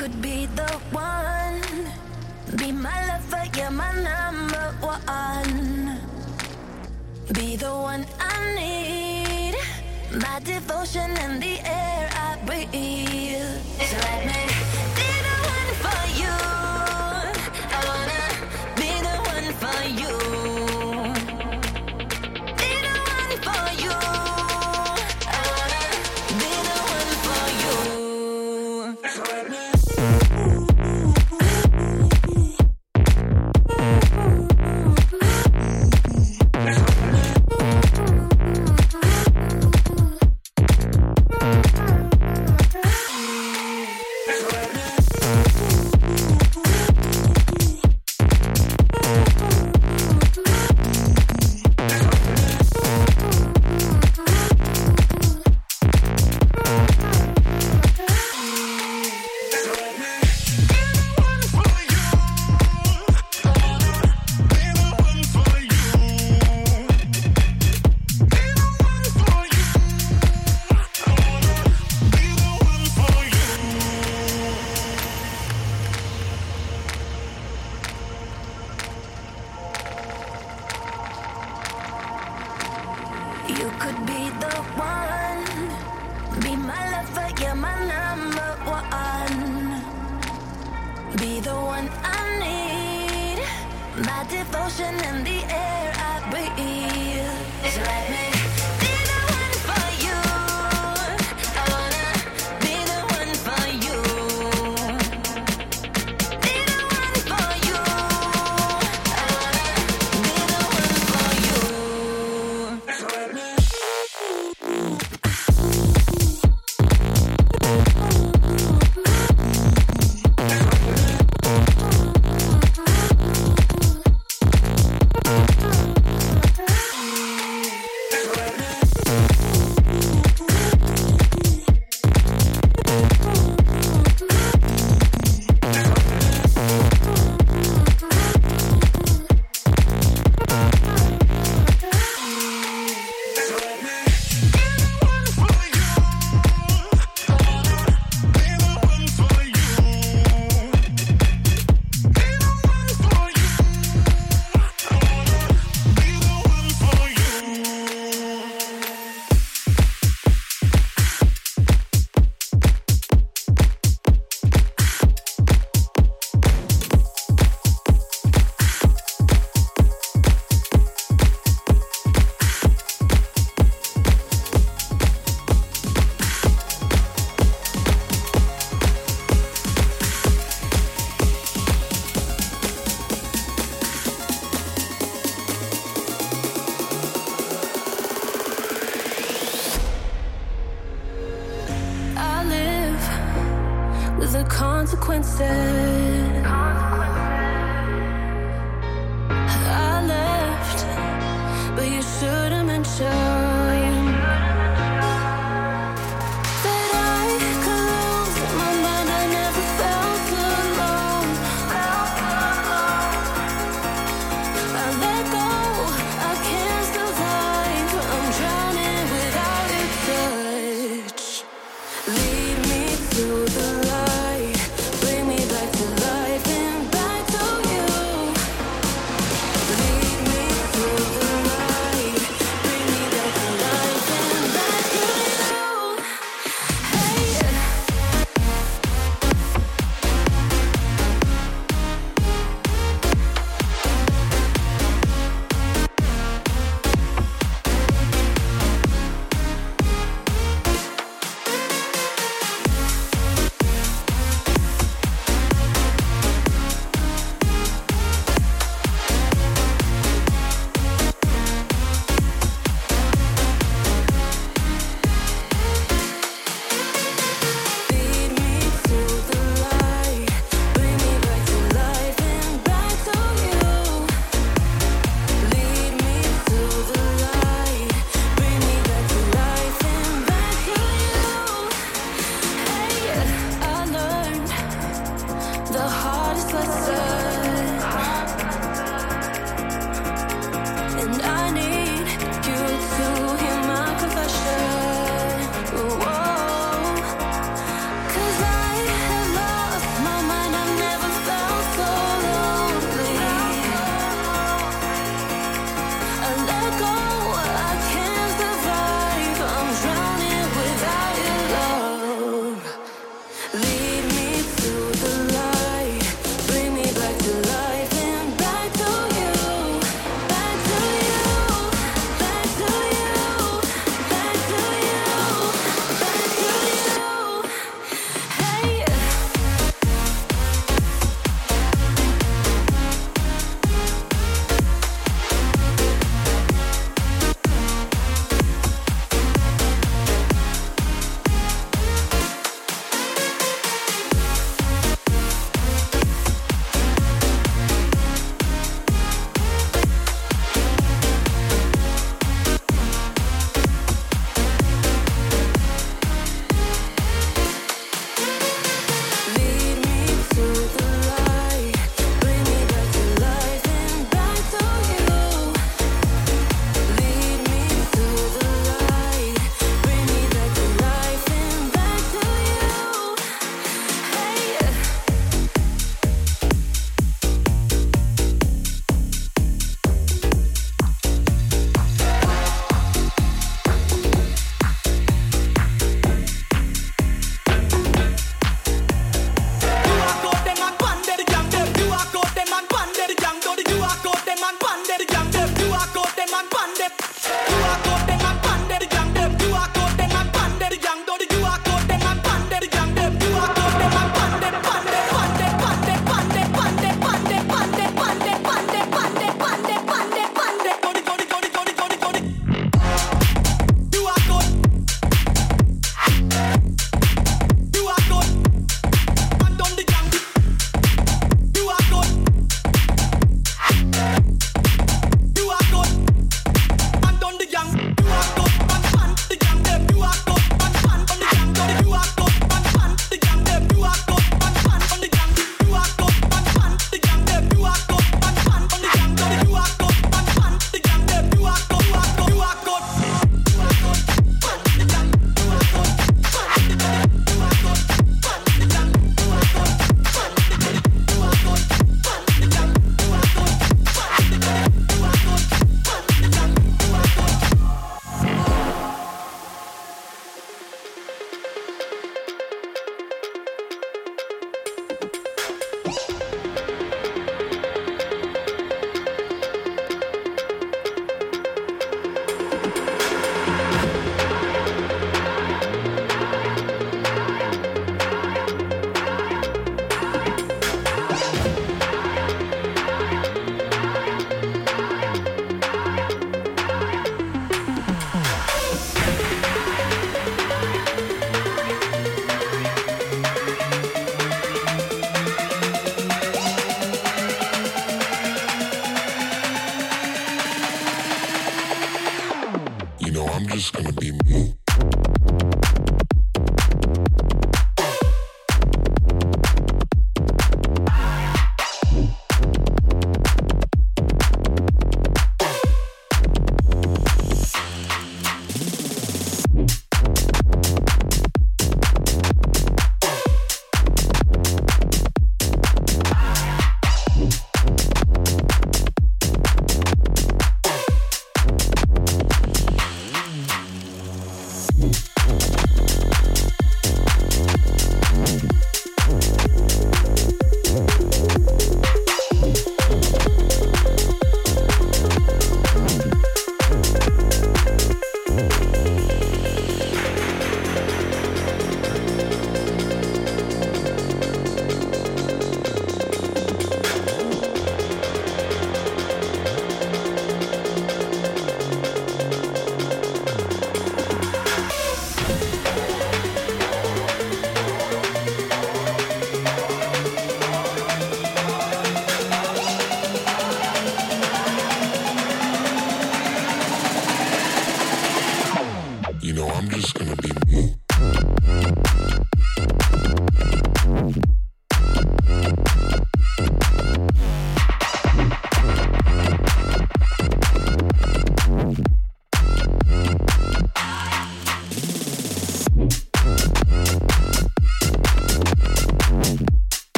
could be the one. Be my lover, you're my number one. Be the one I need. My devotion and the air I breathe. So let me.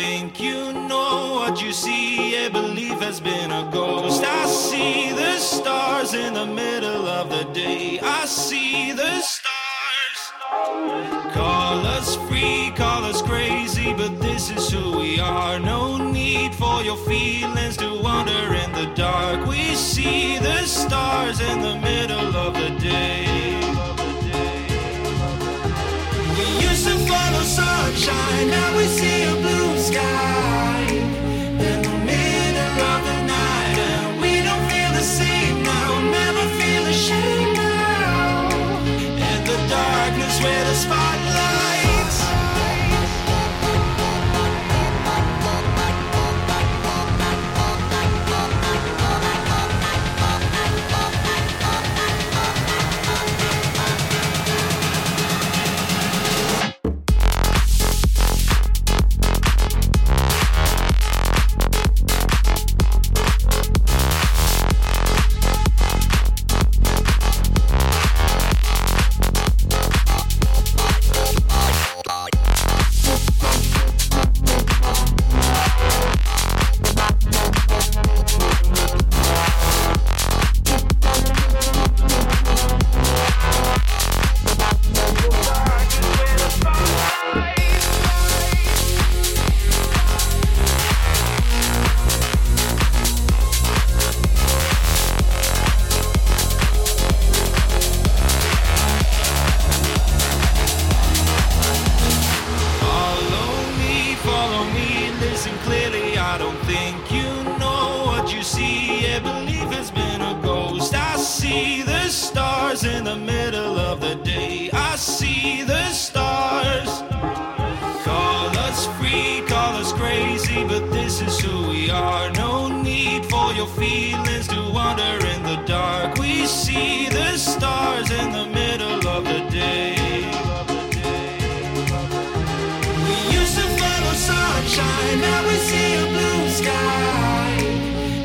think you know what you see. A belief has been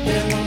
Never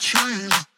child.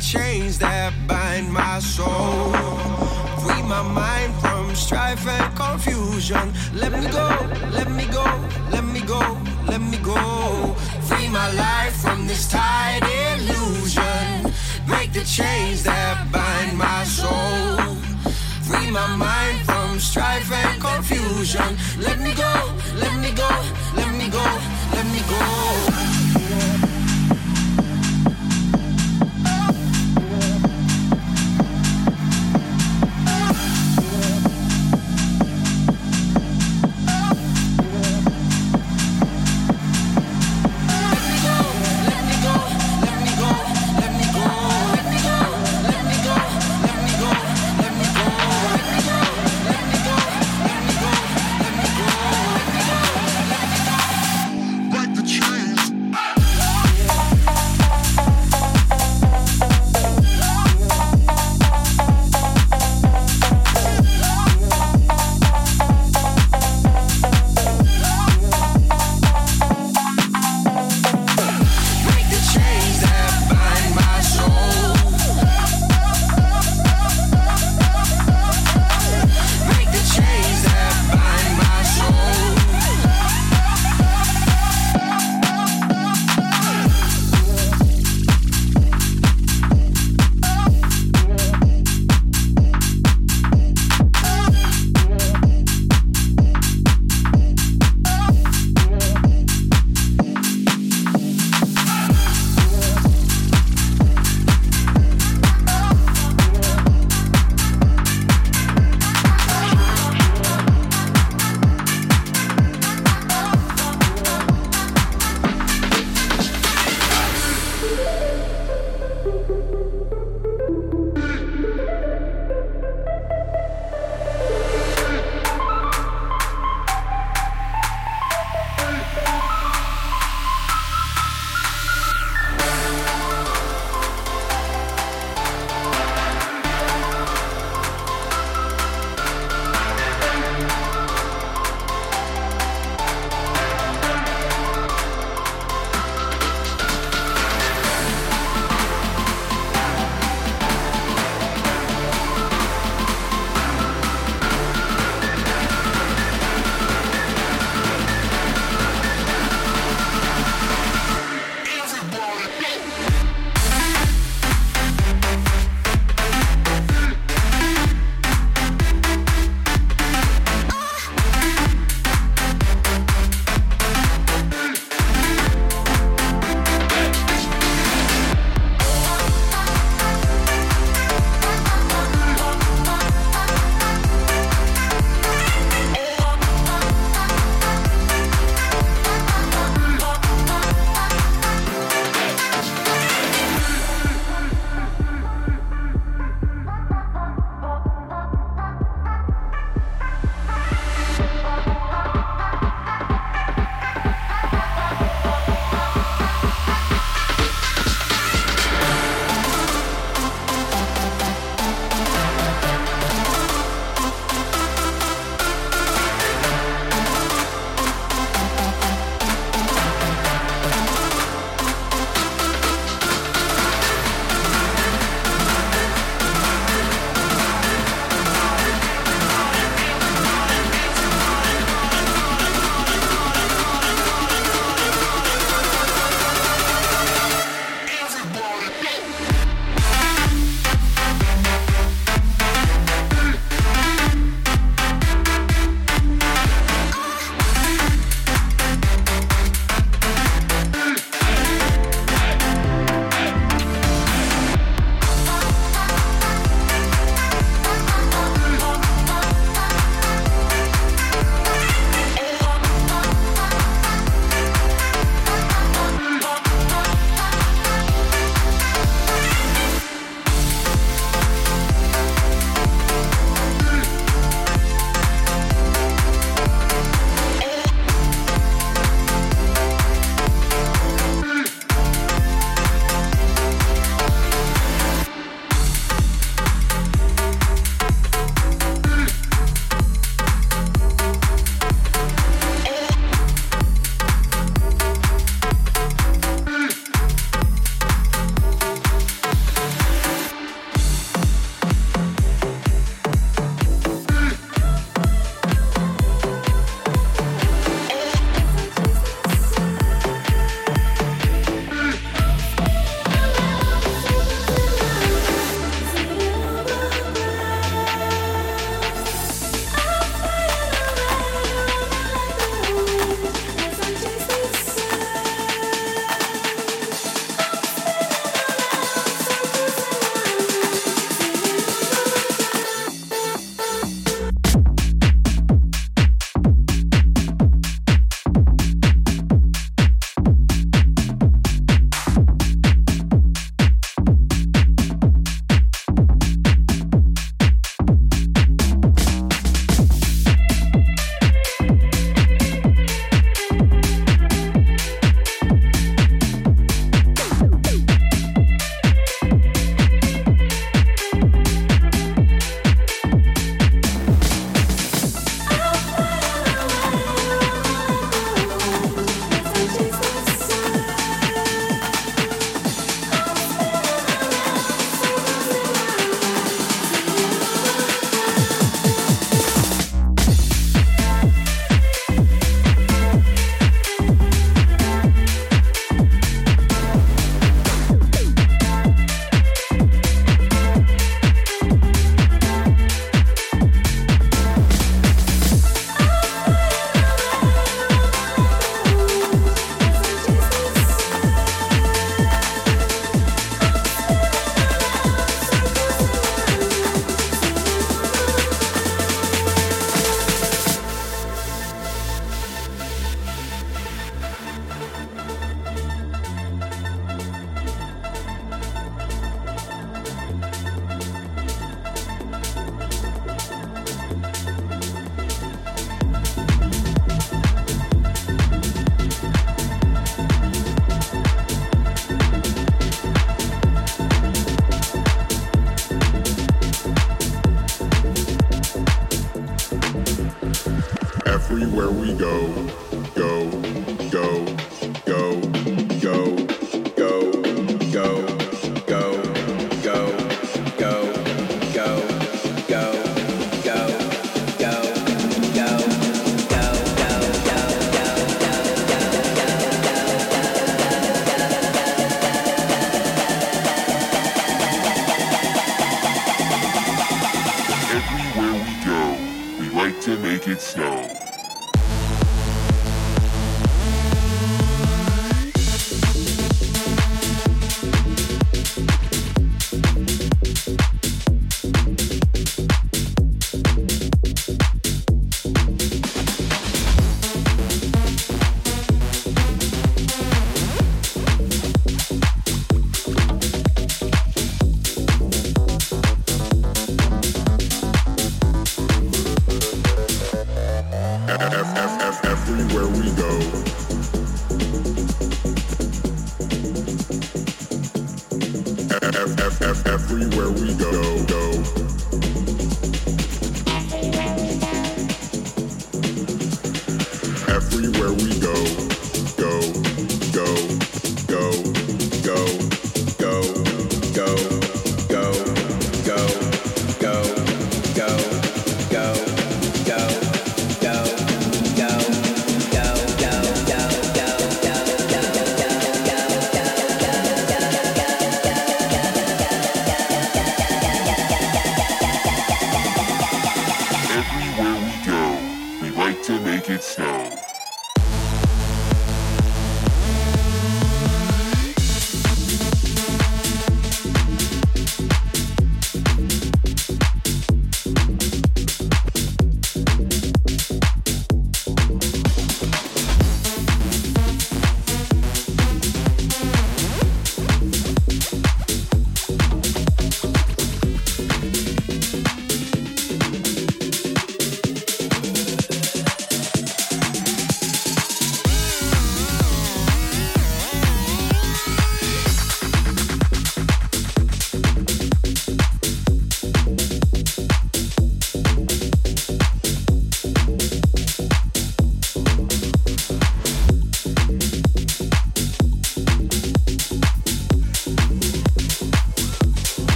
chains that bind my soul. Free my mind from strife and confusion. Let me go, let me go, let me go, let me go. Free my life from this tied illusion. Break the chains that bind my soul. Free my mind from strife and confusion. Let me go, let me go, let me go, let me go.